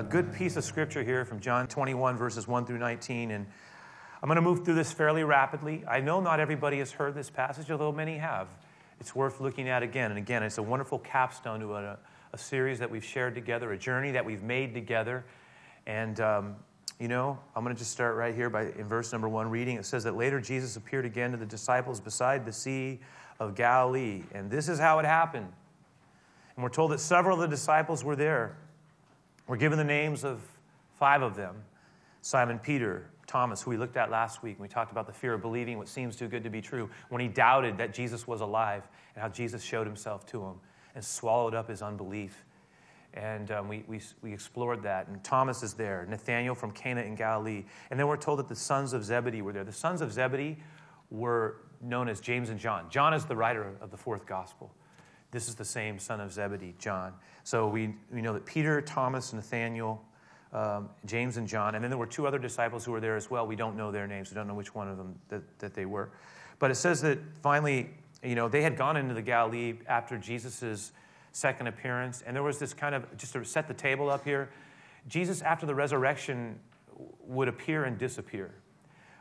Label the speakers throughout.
Speaker 1: A good piece of scripture here from John 21, verses 1 through 19. And I'm going to move through this fairly rapidly. I know not everybody has heard this passage, although many have. It's worth looking at again and again. It's a wonderful capstone to a, a series that we've shared together, a journey that we've made together. And, um, you know, I'm going to just start right here by, in verse number one reading. It says that later Jesus appeared again to the disciples beside the Sea of Galilee. And this is how it happened. And we're told that several of the disciples were there. We're given the names of five of them Simon Peter, Thomas, who we looked at last week. and We talked about the fear of believing what seems too good to be true when he doubted that Jesus was alive and how Jesus showed himself to him and swallowed up his unbelief. And um, we, we, we explored that. And Thomas is there, Nathanael from Cana in Galilee. And then we're told that the sons of Zebedee were there. The sons of Zebedee were known as James and John. John is the writer of the fourth gospel. This is the same son of Zebedee, John. So we, we know that Peter, Thomas, Nathanael, um, James, and John. And then there were two other disciples who were there as well. We don't know their names. We don't know which one of them that, that they were. But it says that finally, you know, they had gone into the Galilee after Jesus' second appearance. And there was this kind of, just to set the table up here, Jesus, after the resurrection, would appear and disappear.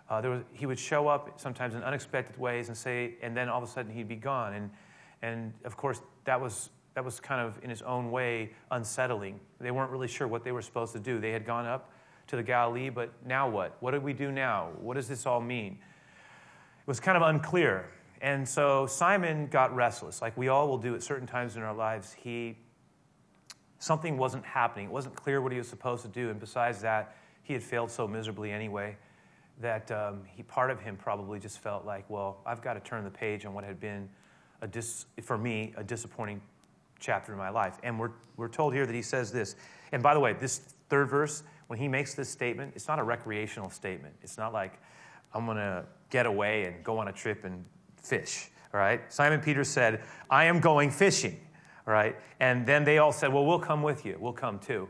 Speaker 1: Uh, there was, he would show up sometimes in unexpected ways and say, and then all of a sudden he'd be gone. And, and of course, that was, that was kind of in his own way unsettling. They weren't really sure what they were supposed to do. They had gone up to the Galilee, but now what? What do we do now? What does this all mean? It was kind of unclear. And so Simon got restless, like we all will do at certain times in our lives. He, something wasn't happening. It wasn't clear what he was supposed to do. And besides that, he had failed so miserably anyway that um, he, part of him probably just felt like, well, I've got to turn the page on what had been, a dis, for me, a disappointing chapter in my life. And we're, we're told here that he says this. And by the way, this third verse, when he makes this statement, it's not a recreational statement. It's not like, I'm going to get away and go on a trip and fish. All right? Simon Peter said, I am going fishing. All right? And then they all said, Well, we'll come with you. We'll come too.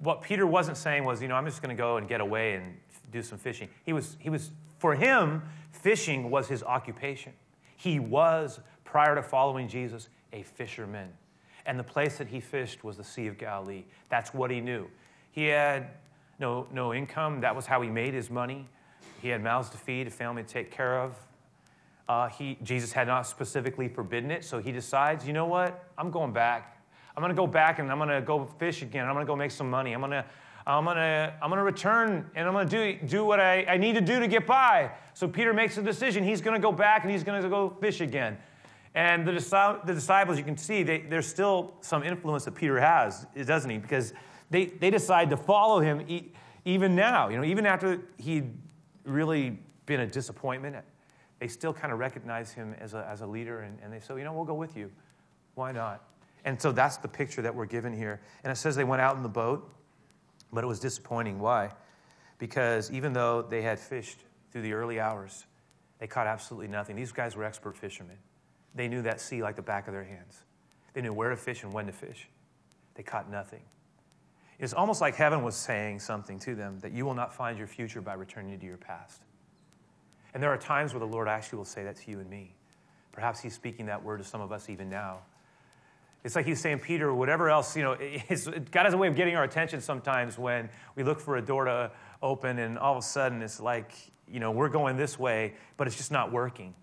Speaker 1: What Peter wasn't saying was, you know, I'm just going to go and get away and do some fishing. He was, he was, for him, fishing was his occupation. He was, prior to following Jesus, a fisherman. And the place that he fished was the Sea of Galilee. That's what he knew. He had no, no income. That was how he made his money. He had mouths to feed, a family to take care of. Uh, he, Jesus had not specifically forbidden it, so he decides, you know what? I'm going back. I'm going to go back and I'm going to go fish again. I'm going to go make some money. I'm going to I'm gonna, I'm gonna return and I'm gonna do, do what I, I need to do to get by. So Peter makes a decision. He's gonna go back and he's gonna go fish again. And the, the disciples, you can see, they, there's still some influence that Peter has, doesn't he? Because they, they decide to follow him e- even now. You know, even after he'd really been a disappointment, they still kind of recognize him as a, as a leader. And, and they say, you know, we'll go with you. Why not? And so that's the picture that we're given here. And it says they went out in the boat but it was disappointing. Why? Because even though they had fished through the early hours, they caught absolutely nothing. These guys were expert fishermen. They knew that sea like the back of their hands. They knew where to fish and when to fish. They caught nothing. It's almost like heaven was saying something to them that you will not find your future by returning to your past. And there are times where the Lord actually will say that to you and me. Perhaps He's speaking that word to some of us even now. It's like he's saying, Peter, whatever else, you know, God has a way of getting our attention sometimes when we look for a door to open and all of a sudden it's like, you know, we're going this way, but it's just not working.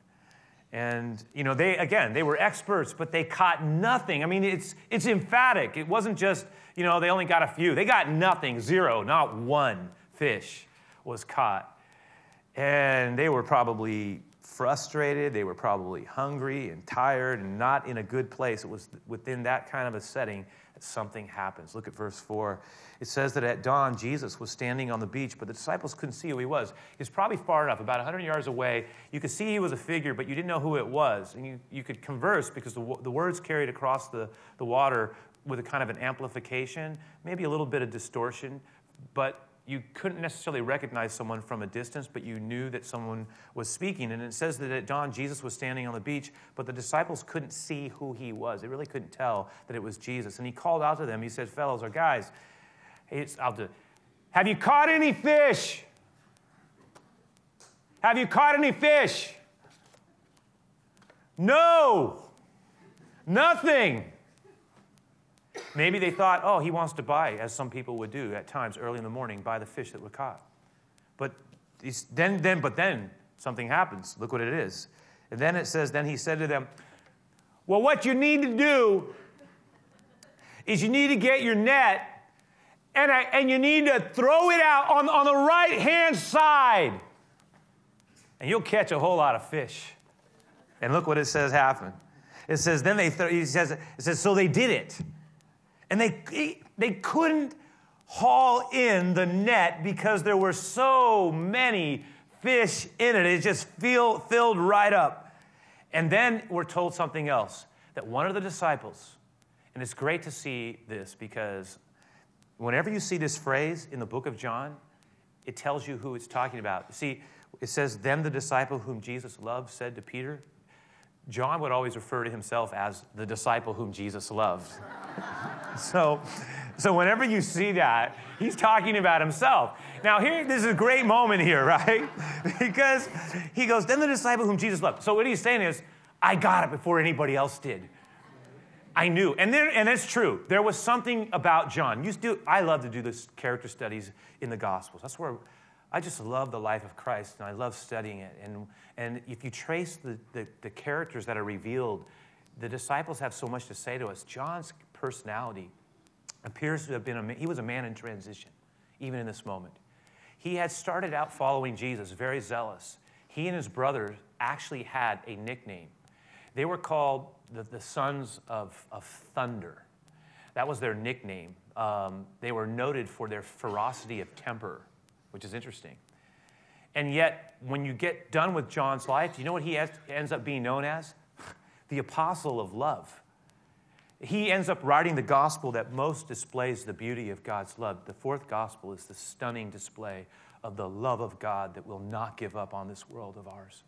Speaker 1: And, you know, they, again, they were experts, but they caught nothing. I mean, it's, it's emphatic. It wasn't just, you know, they only got a few. They got nothing, zero, not one fish was caught. And they were probably frustrated. They were probably hungry and tired and not in a good place. It was within that kind of a setting something happens. Look at verse 4. It says that at dawn, Jesus was standing on the beach, but the disciples couldn't see who he was. He's probably far enough, about 100 yards away. You could see he was a figure, but you didn't know who it was. And you, you could converse because the, the words carried across the, the water with a kind of an amplification, maybe a little bit of distortion, but you couldn't necessarily recognize someone from a distance, but you knew that someone was speaking. And it says that at dawn, Jesus was standing on the beach, but the disciples couldn't see who he was. They really couldn't tell that it was Jesus. And he called out to them. He said, Fellows or guys, I'll do, have you caught any fish? Have you caught any fish? No, nothing. Maybe they thought, oh, he wants to buy, as some people would do at times early in the morning, buy the fish that were caught. But then, then, but then something happens. Look what it is. And then it says, then he said to them, well, what you need to do is you need to get your net and, I, and you need to throw it out on, on the right hand side. And you'll catch a whole lot of fish. And look what it says happened. It says, then they, th- he says, it says, so they did it. And they, they couldn't haul in the net because there were so many fish in it. It just feel, filled right up. And then we're told something else that one of the disciples, and it's great to see this because whenever you see this phrase in the book of John, it tells you who it's talking about. See, it says, Then the disciple whom Jesus loved said to Peter, John would always refer to himself as the disciple whom Jesus loved. so, so whenever you see that, he's talking about himself. Now, here, this is a great moment here, right? because he goes, then the disciple whom Jesus loved. So what he's saying is, I got it before anybody else did. I knew. And, there, and it's true. There was something about John. Used to, I love to do this character studies in the Gospels. That's where I just love the life of Christ and I love studying it. And, and if you trace the, the, the characters that are revealed, the disciples have so much to say to us. John's personality appears to have been a he was a man in transition, even in this moment. He had started out following Jesus, very zealous. He and his brothers actually had a nickname. They were called the, the sons of, of thunder. That was their nickname. Um, they were noted for their ferocity of temper, which is interesting. And yet, when you get done with John's life, you know what he has, ends up being known as? The apostle of love. He ends up writing the gospel that most displays the beauty of God's love. The fourth gospel is the stunning display of the love of God that will not give up on this world of ours.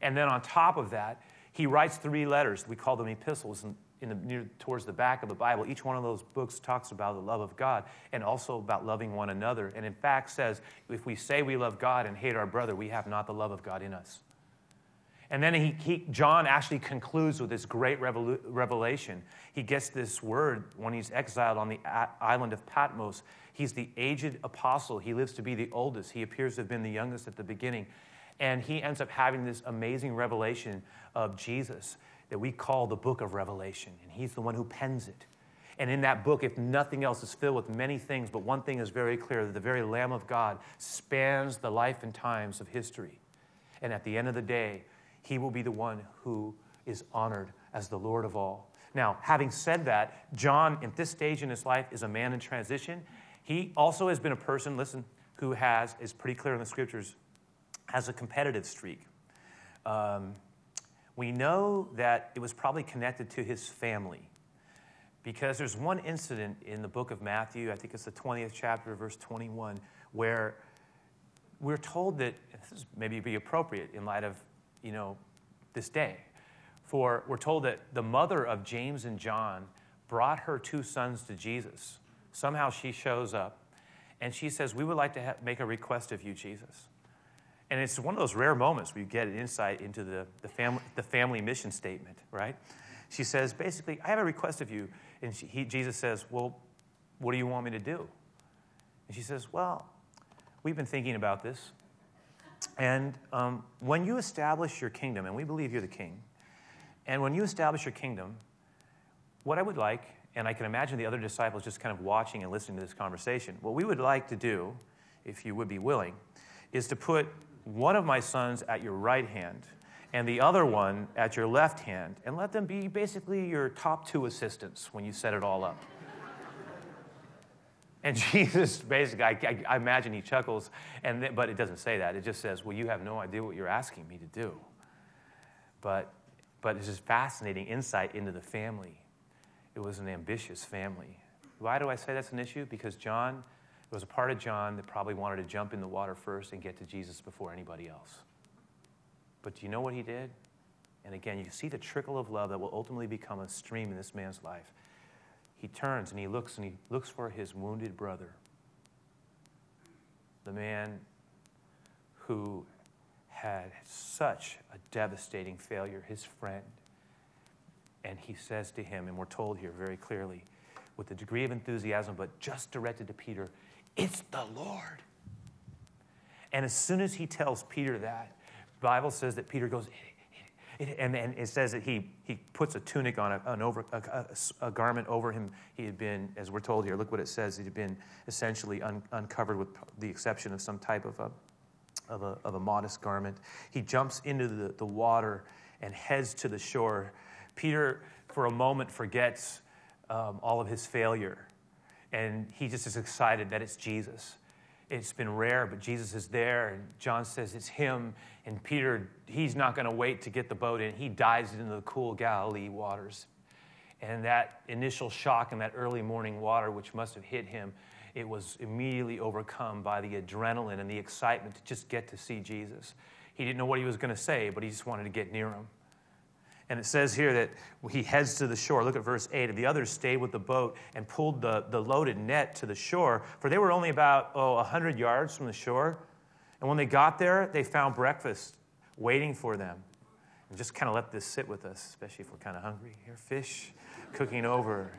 Speaker 1: And then on top of that, he writes three letters. We call them epistles. In the, near, towards the back of the Bible, each one of those books talks about the love of God and also about loving one another. And in fact, says if we say we love God and hate our brother, we have not the love of God in us. And then he, he, John actually concludes with this great revelation. He gets this word when he's exiled on the island of Patmos. He's the aged apostle. He lives to be the oldest. He appears to have been the youngest at the beginning. And he ends up having this amazing revelation of Jesus that we call the book of Revelation. And he's the one who pens it. And in that book, if nothing else, is filled with many things, but one thing is very clear that the very Lamb of God spans the life and times of history. And at the end of the day, he will be the one who is honored as the Lord of all. Now, having said that, John, at this stage in his life, is a man in transition. He also has been a person, listen, who has, is pretty clear in the scriptures, has a competitive streak. Um, we know that it was probably connected to his family because there's one incident in the book of Matthew, I think it's the 20th chapter, verse 21, where we're told that this is maybe be appropriate in light of, you know, this day. For we're told that the mother of James and John brought her two sons to Jesus. Somehow she shows up and she says, We would like to ha- make a request of you, Jesus. And it's one of those rare moments where you get an insight into the, the, fam- the family mission statement, right? She says, basically, I have a request of you. And she, he, Jesus says, Well, what do you want me to do? And she says, Well, we've been thinking about this. And um, when you establish your kingdom, and we believe you're the king, and when you establish your kingdom, what I would like, and I can imagine the other disciples just kind of watching and listening to this conversation, what we would like to do, if you would be willing, is to put one of my sons at your right hand and the other one at your left hand, and let them be basically your top two assistants when you set it all up. And Jesus basically, I, I, imagine he chuckles, and th- but it doesn't say that. It just says, Well, you have no idea what you're asking me to do. But, but it's just fascinating insight into the family. It was an ambitious family. Why do I say that's an issue? Because John there was a part of John that probably wanted to jump in the water first and get to Jesus before anybody else. But do you know what he did? And again, you see the trickle of love that will ultimately become a stream in this man's life. He turns and he looks and he looks for his wounded brother, the man who had such a devastating failure, his friend. And he says to him, and we're told here very clearly, with a degree of enthusiasm, but just directed to Peter, It's the Lord. And as soon as he tells Peter that, Bible says that Peter goes, and, and it says that he, he puts a tunic on, a, an over, a, a, a, garment over him. He had been, as we're told here, look what it says, he had been essentially un, uncovered with the exception of some type of a, of a, of a modest garment. He jumps into the, the water and heads to the shore. Peter, for a moment, forgets um, all of his failure. And he just is excited that it's Jesus. It's been rare, but Jesus is there. And John says it's him. And Peter, he's not going to wait to get the boat in. He dives into the cool Galilee waters. And that initial shock in that early morning water, which must have hit him, it was immediately overcome by the adrenaline and the excitement to just get to see Jesus. He didn't know what he was going to say, but he just wanted to get near him. And it says here that he heads to the shore. Look at verse 8. And the others stayed with the boat and pulled the, the loaded net to the shore, for they were only about, oh, 100 yards from the shore. And when they got there, they found breakfast waiting for them. And just kind of let this sit with us, especially if we're kind of hungry. Here, fish cooking over,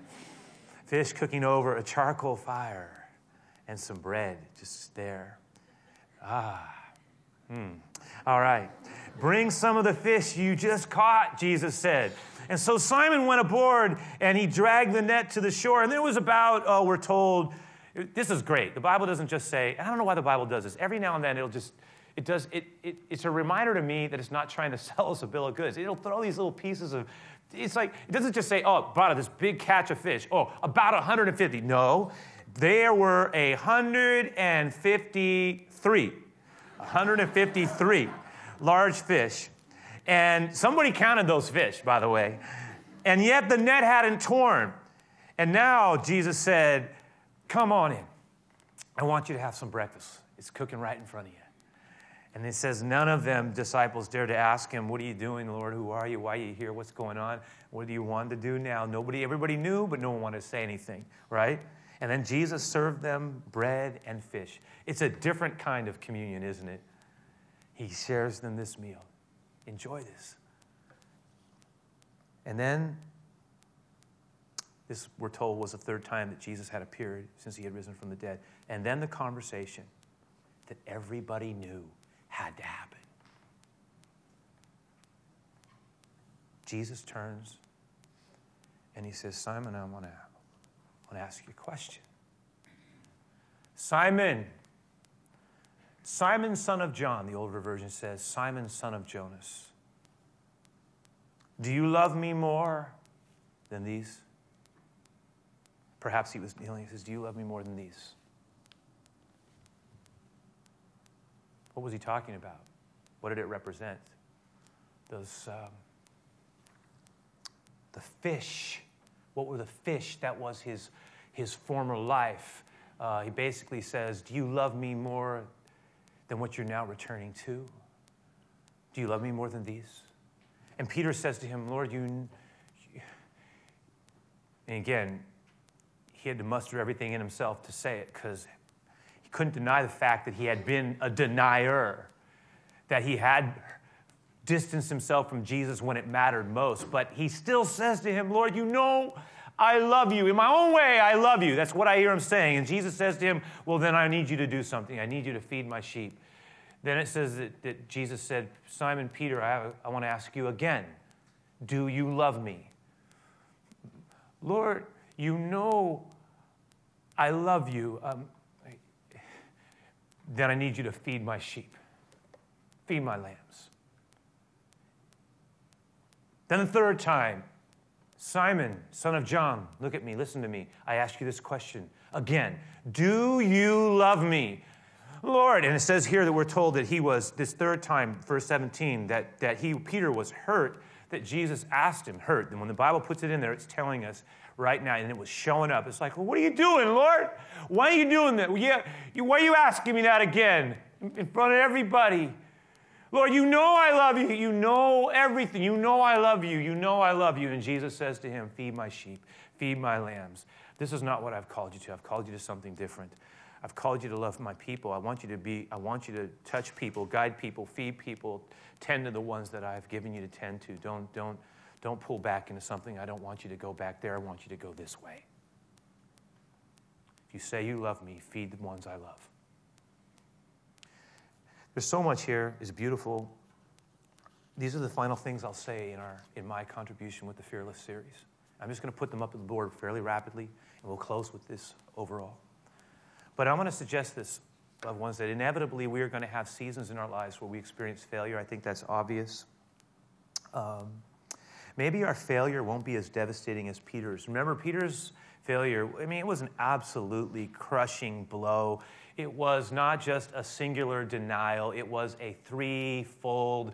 Speaker 1: fish cooking over a charcoal fire, and some bread just there. Ah, hmm. All right. Bring some of the fish you just caught, Jesus said. And so Simon went aboard and he dragged the net to the shore. And there was about, oh, we're told, this is great. The Bible doesn't just say, I don't know why the Bible does this. Every now and then it'll just, it does, it, it, it's a reminder to me that it's not trying to sell us a bill of goods. It'll throw these little pieces of, it's like, it doesn't just say, oh, brought this big catch of fish. Oh, about 150. No, there were 153. 153 large fish. And somebody counted those fish, by the way. And yet the net hadn't torn. And now Jesus said, Come on in. I want you to have some breakfast. It's cooking right in front of you. And it says, None of them, disciples, dared to ask him, What are you doing, Lord? Who are you? Why are you here? What's going on? What do you want to do now? Nobody, everybody knew, but no one wanted to say anything, right? And then Jesus served them bread and fish. It's a different kind of communion, isn't it? He shares them this meal. Enjoy this. And then, this, we're told, was the third time that Jesus had appeared since he had risen from the dead. And then the conversation that everybody knew had to happen. Jesus turns and he says, Simon, I want to, I want to ask you a question. Simon, Simon, son of John, the older version says, Simon, son of Jonas. Do you love me more than these? Perhaps he was kneeling. He says, Do you love me more than these? What was he talking about? What did it represent? Those, um, the fish. What were the fish? That was his, his former life. Uh, he basically says, Do you love me more than what you're now returning to? Do you love me more than these? And Peter says to him, Lord, you. And again, he had to muster everything in himself to say it because he couldn't deny the fact that he had been a denier, that he had distanced himself from Jesus when it mattered most. But he still says to him, Lord, you know I love you. In my own way, I love you. That's what I hear him saying. And Jesus says to him, Well, then I need you to do something. I need you to feed my sheep. Then it says that, that Jesus said, Simon Peter, I, I want to ask you again, do you love me? Lord, you know I love you. Um, then I need you to feed my sheep, feed my lambs. Then the third time, Simon, son of John, look at me, listen to me. I ask you this question again Do you love me? Lord, and it says here that we're told that he was, this third time, verse 17, that, that he, Peter, was hurt, that Jesus asked him, hurt. And when the Bible puts it in there, it's telling us right now, and it was showing up. It's like, well, what are you doing, Lord? Why are you doing that? Yeah, why are you asking me that again in front of everybody? Lord, you know I love you. You know everything. You know I love you. You know I love you. And Jesus says to him, Feed my sheep, feed my lambs. This is not what I've called you to. I've called you to something different. I've called you to love my people. I want you to be, I want you to touch people, guide people, feed people, tend to the ones that I've given you to tend to. Don't, don't, don't pull back into something. I don't want you to go back there. I want you to go this way. If you say you love me, feed the ones I love. There's so much here, it's beautiful. These are the final things I'll say in, our, in my contribution with the Fearless series. I'm just going to put them up on the board fairly rapidly, and we'll close with this overall. But I'm going to suggest this, loved ones, that inevitably we are going to have seasons in our lives where we experience failure. I think that's obvious. Um, maybe our failure won't be as devastating as Peter's. Remember, Peter's failure, I mean, it was an absolutely crushing blow. It was not just a singular denial, it was a threefold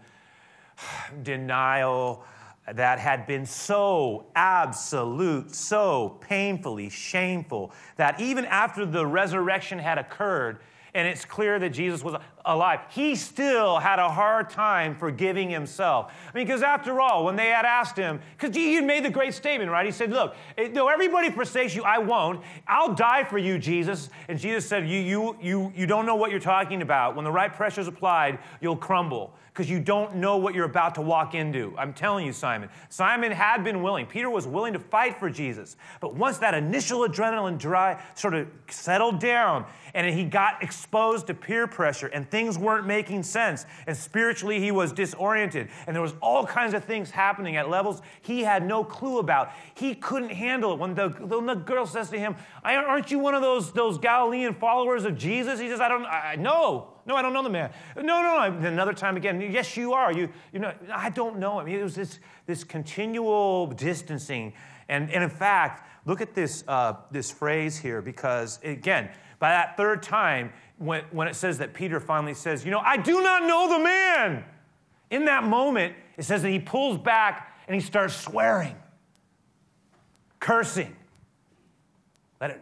Speaker 1: denial that had been so absolute, so painfully shameful, that even after the resurrection had occurred, and it's clear that Jesus was alive, he still had a hard time forgiving himself. I mean, because after all, when they had asked him, because he had made the great statement, right? He said, Look, eh, though everybody forsakes you, I won't. I'll die for you, Jesus. And Jesus said, You, you, you, you don't know what you're talking about. When the right pressure is applied, you'll crumble because you don't know what you're about to walk into. I'm telling you, Simon. Simon had been willing. Peter was willing to fight for Jesus. But once that initial adrenaline dry sort of settled down and he got exposed to peer pressure and things weren't making sense and spiritually he was disoriented and there was all kinds of things happening at levels he had no clue about. He couldn't handle it. When the, when the girl says to him, aren't you one of those, those Galilean followers of Jesus? He says, I don't, know I, no. No, I don't know the man. No, no, no. Another time again, yes, you are. You, you know, I don't know him. It was this, this continual distancing. And, and in fact, look at this, uh, this phrase here because, again, by that third time, when, when it says that Peter finally says, You know, I do not know the man. In that moment, it says that he pulls back and he starts swearing, cursing. Let it,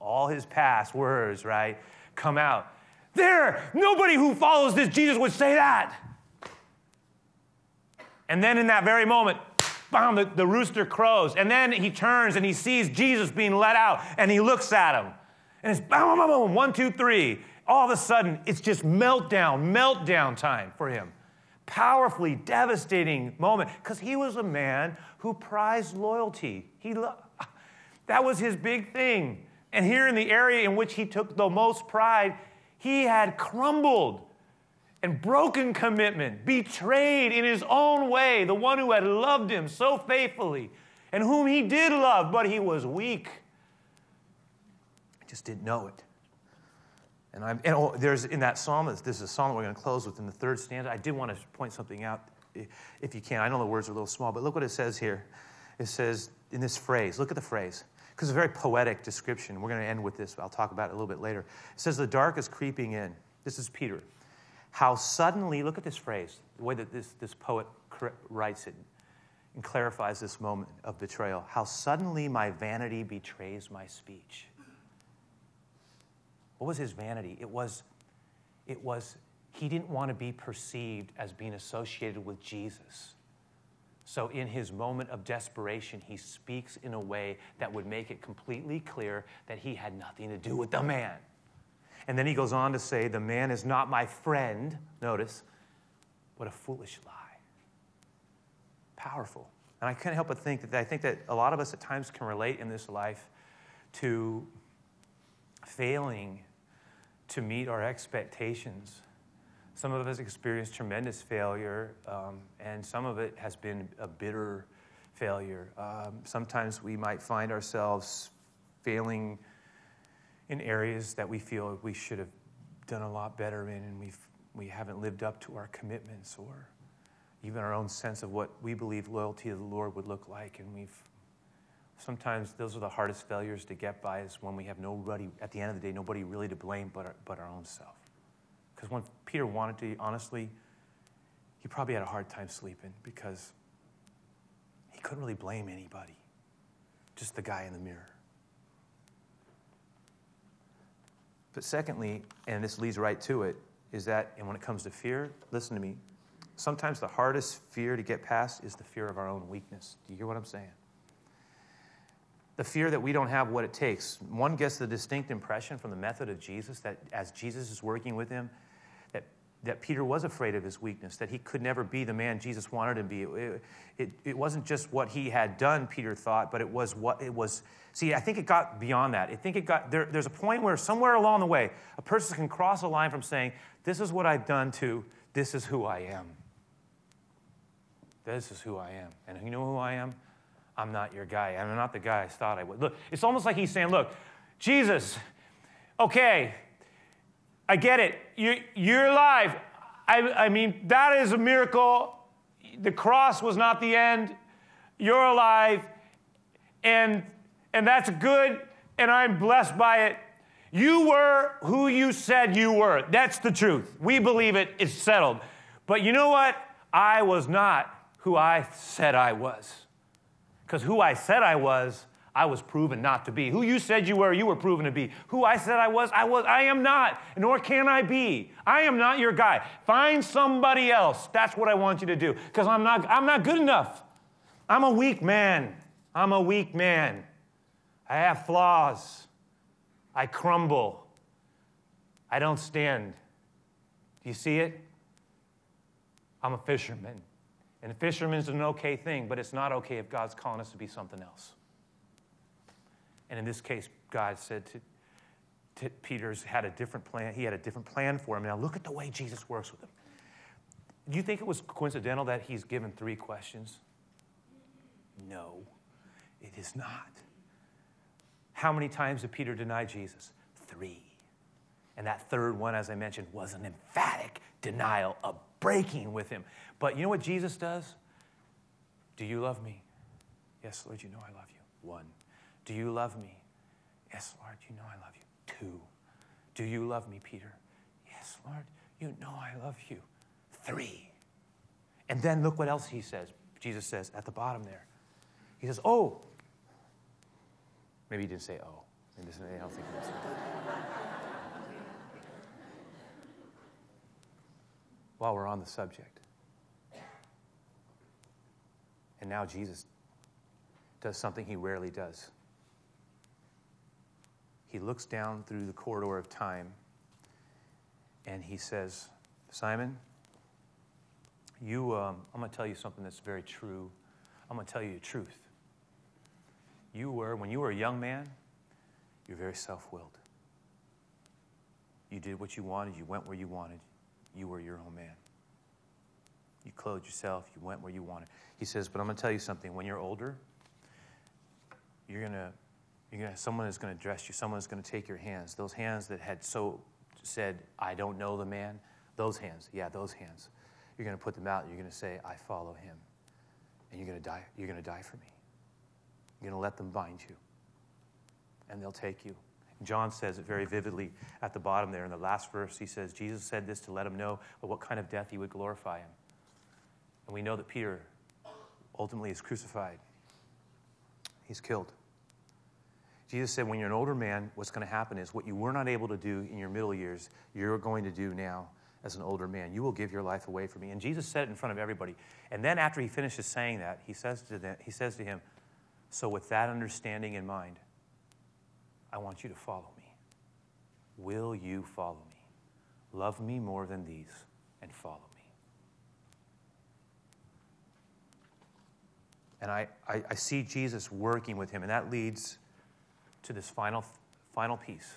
Speaker 1: all his past words, right? come out. There, nobody who follows this Jesus would say that. And then in that very moment, bam, the, the rooster crows. And then he turns and he sees Jesus being let out and he looks at him. And it's bam, bam, bam, one, two, three. All of a sudden, it's just meltdown, meltdown time for him. Powerfully devastating moment because he was a man who prized loyalty. He lo- that was his big thing. And here in the area in which he took the most pride, he had crumbled and broken commitment, betrayed in his own way the one who had loved him so faithfully and whom he did love, but he was weak. Just didn't know it. And, I'm, and oh, there's in that psalm, this is a psalm we're going to close with in the third stanza. I did want to point something out, if you can. I know the words are a little small, but look what it says here. It says in this phrase, look at the phrase because it's a very poetic description. We're going to end with this. I'll talk about it a little bit later. It says, The dark is creeping in. This is Peter. How suddenly, look at this phrase, the way that this, this poet writes it and clarifies this moment of betrayal. How suddenly my vanity betrays my speech. What was his vanity? It was, it was he didn't want to be perceived as being associated with Jesus. So, in his moment of desperation, he speaks in a way that would make it completely clear that he had nothing to do with the man. And then he goes on to say, The man is not my friend, notice, what a foolish lie. Powerful. And I can't help but think that I think that a lot of us at times can relate in this life to failing to meet our expectations some of us experienced tremendous failure, um, and some of it has been a bitter failure. Um, sometimes we might find ourselves failing in areas that we feel we should have done a lot better in, and we've, we haven't lived up to our commitments or even our own sense of what we believe loyalty to the Lord would look like. And we've sometimes those are the hardest failures to get by is when we have nobody, at the end of the day, nobody really to blame but our, but our own self. Because when Peter wanted to, honestly, he probably had a hard time sleeping because he couldn't really blame anybody, just the guy in the mirror. But secondly, and this leads right to it, is that, and when it comes to fear, listen to me, sometimes the hardest fear to get past is the fear of our own weakness. Do you hear what I'm saying? The fear that we don't have what it takes. One gets the distinct impression from the method of Jesus that as Jesus is working with him, that that Peter was afraid of his weakness, that he could never be the man Jesus wanted him to be. It, it, it, wasn't just what he had done, Peter thought, but it was what it was. See, I think it got beyond that. I think it got, there, there's a point where somewhere along the way, a person can cross a line from saying, This is what I've done to, this is who I am. This is who I am. And you know who I am? I'm not your guy. I'm not the guy I thought I would. Look, it's almost like he's saying, Look, Jesus, okay, I get it. You're, you're alive. I, I mean, that is a miracle. The cross was not the end. You're alive. And, and that's good. And I'm blessed by it. You were who you said you were. That's the truth. We believe it. It's settled. But you know what? I was not who I said I was. Because who I said I was I was proven not to be. Who you said you were, you were proven to be. Who I said I was, I was, I am not, nor can I be. I am not your guy. Find somebody else. That's what I want you to do. Because I'm not, I'm not good enough. I'm a weak man. I'm a weak man. I have flaws. I crumble. I don't stand. Do you see it? I'm a fisherman. And a fisherman is an okay thing, but it's not okay if God's calling us to be something else. And in this case, God said to, to Peter's had a different plan. He had a different plan for him. Now look at the way Jesus works with him. Do you think it was coincidental that he's given three questions? No, it is not. How many times did Peter deny Jesus? Three. And that third one, as I mentioned, was an emphatic denial, a breaking with him. But you know what Jesus does? Do you love me? Yes, Lord, you know I love you. One. Do you love me? Yes, Lord, you know I love you. Two. Do you love me, Peter? Yes, Lord, you know I love you. Three. And then look what else he says. Jesus says at the bottom there. He says, Oh. Maybe he didn't say oh. Maybe I don't think he While we're on the subject. And now Jesus does something he rarely does he looks down through the corridor of time and he says, Simon, you, um, I'm going to tell you something that's very true. I'm going to tell you the truth. You were, when you were a young man, you're very self willed. You did what you wanted, you went where you wanted, you were your own man. You clothed yourself, you went where you wanted. He says, But I'm going to tell you something. When you're older, you're going to you're gonna, someone is going to dress you. Someone is going to take your hands. Those hands that had so said, I don't know the man, those hands, yeah, those hands. You're going to put them out. You're going to say, I follow him. And you're going to die. You're going to die for me. You're going to let them bind you. And they'll take you. John says it very vividly at the bottom there in the last verse. He says, Jesus said this to let him know what kind of death he would glorify him. And we know that Peter ultimately is crucified, he's killed. Jesus said, when you're an older man, what's going to happen is what you were not able to do in your middle years, you're going to do now as an older man. You will give your life away for me. And Jesus said it in front of everybody. And then after he finishes saying that, he says to, them, he says to him, So with that understanding in mind, I want you to follow me. Will you follow me? Love me more than these and follow me. And I, I, I see Jesus working with him, and that leads to this final, final piece.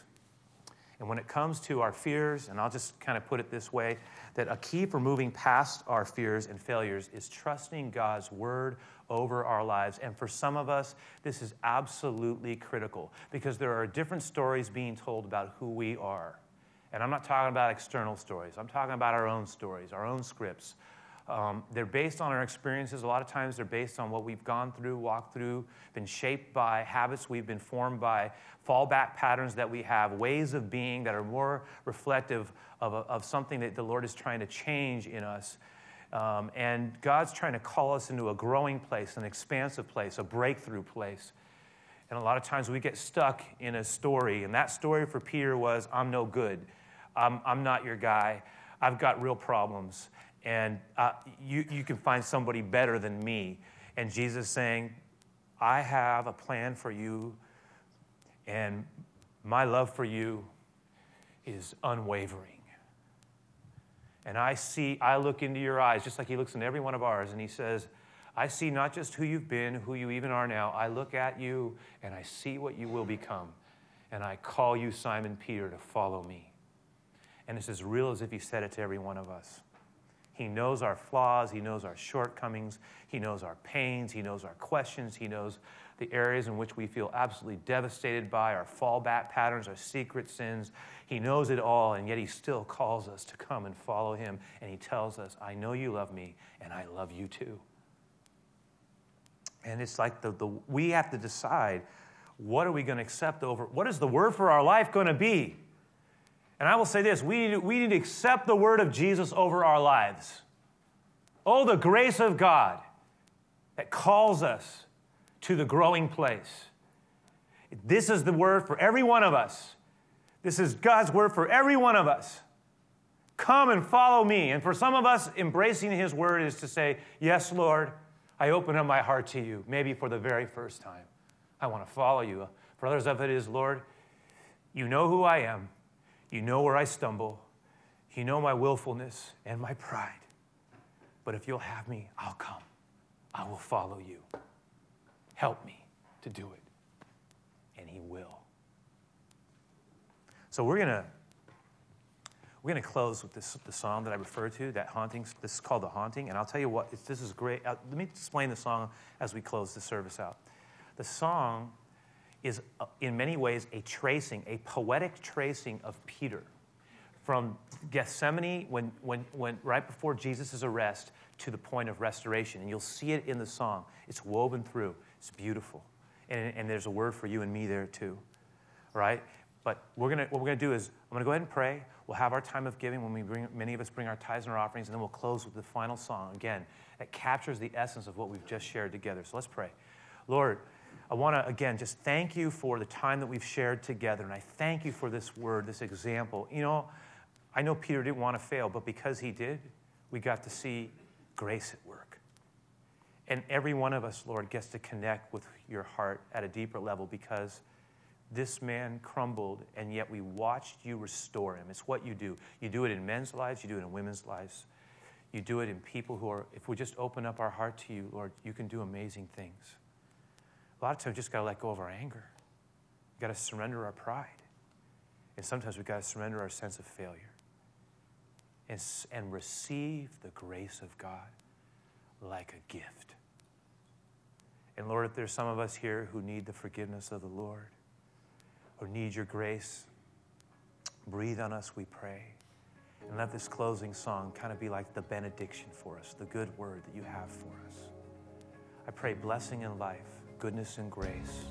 Speaker 1: And when it comes to our fears, and I'll just kind of put it this way that a key for moving past our fears and failures is trusting God's word over our lives. And for some of us, this is absolutely critical because there are different stories being told about who we are. And I'm not talking about external stories, I'm talking about our own stories, our own scripts, um, they're based on our experiences. A lot of times they're based on what we've gone through, walked through, been shaped by habits we've been formed by, fallback patterns that we have, ways of being that are more reflective of, of something that the Lord is trying to change in us. Um, and God's trying to call us into a growing place, an expansive place, a breakthrough place. And a lot of times we get stuck in a story. And that story for Peter was I'm no good. I'm, I'm not your guy. I've got real problems and uh, you, you can find somebody better than me. And Jesus saying, I have a plan for you, and my love for you is unwavering. And I see, I look into your eyes, just like He looks into every one of ours, and He says, I see not just who you've been, who you even are now. I look at you and I see what you will become. And I call you, Simon Peter, to follow me. And it's as real as if He said it to every one of us. He knows our flaws, He knows our shortcomings, He knows our pains, He knows our questions, He knows the areas in which we feel absolutely devastated by, our fallback patterns, our secret sins. He knows it all, and yet He still calls us to come and follow Him. And He tells us, I know you love me, and I love you too. And it's like the, the we have to decide what are we going to accept over, what is the word for our life going to be? And I will say this we need, we need to accept the word of Jesus over our lives. Oh, the grace of God that calls us to the growing place. This is the word for every one of us. This is God's word for every one of us. Come and follow me. And for some of us, embracing his word is to say, Yes, Lord, I open up my heart to you, maybe for the very first time. I want to follow you. For others of it is, Lord, you know who I am. You know where I stumble. You know my willfulness and my pride. But if you'll have me, I'll come. I will follow you. Help me to do it. And He will. So we're going to. We're going to close with this, the song that I referred to, that haunting. This is called The Haunting. And I'll tell you what, this is great. Uh, let me explain the song as we close the service out. The song is, uh, in many ways, a tracing, a poetic tracing of Peter from Gethsemane, when, when, when, right before Jesus' arrest, to the point of restoration. And you'll see it in the song. It's woven through, it's beautiful. And, and there's a word for you and me there too, right? But we're gonna, what we're going to do is, I'm going to go ahead and pray. We'll have our time of giving when we bring, many of us bring our tithes and our offerings, and then we'll close with the final song again that captures the essence of what we've just shared together. So let's pray. Lord, I want to, again, just thank you for the time that we've shared together. And I thank you for this word, this example. You know, I know Peter didn't want to fail, but because he did, we got to see grace at work. And every one of us, Lord, gets to connect with your heart at a deeper level because this man crumbled, and yet we watched you restore him. It's what you do. You do it in men's lives, you do it in women's lives. You do it in people who are, if we just open up our heart to you, Lord, you can do amazing things. A lot of times, we just got to let go of our anger. We've got to surrender our pride. And sometimes we've got to surrender our sense of failure and, and receive the grace of God like a gift. And Lord, if there's some of us here who need the forgiveness of the Lord or need your grace, breathe on us, we pray. And let this closing song kind of be like the benediction for us, the good word that you have for us. I pray blessing in life goodness and grace,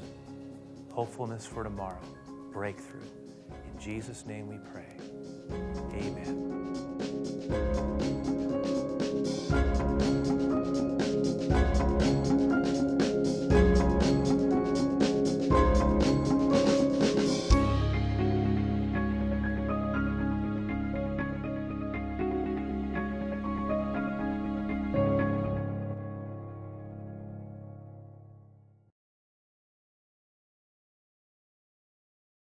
Speaker 1: hopefulness for tomorrow, breakthrough. In Jesus' name we pray. Amen.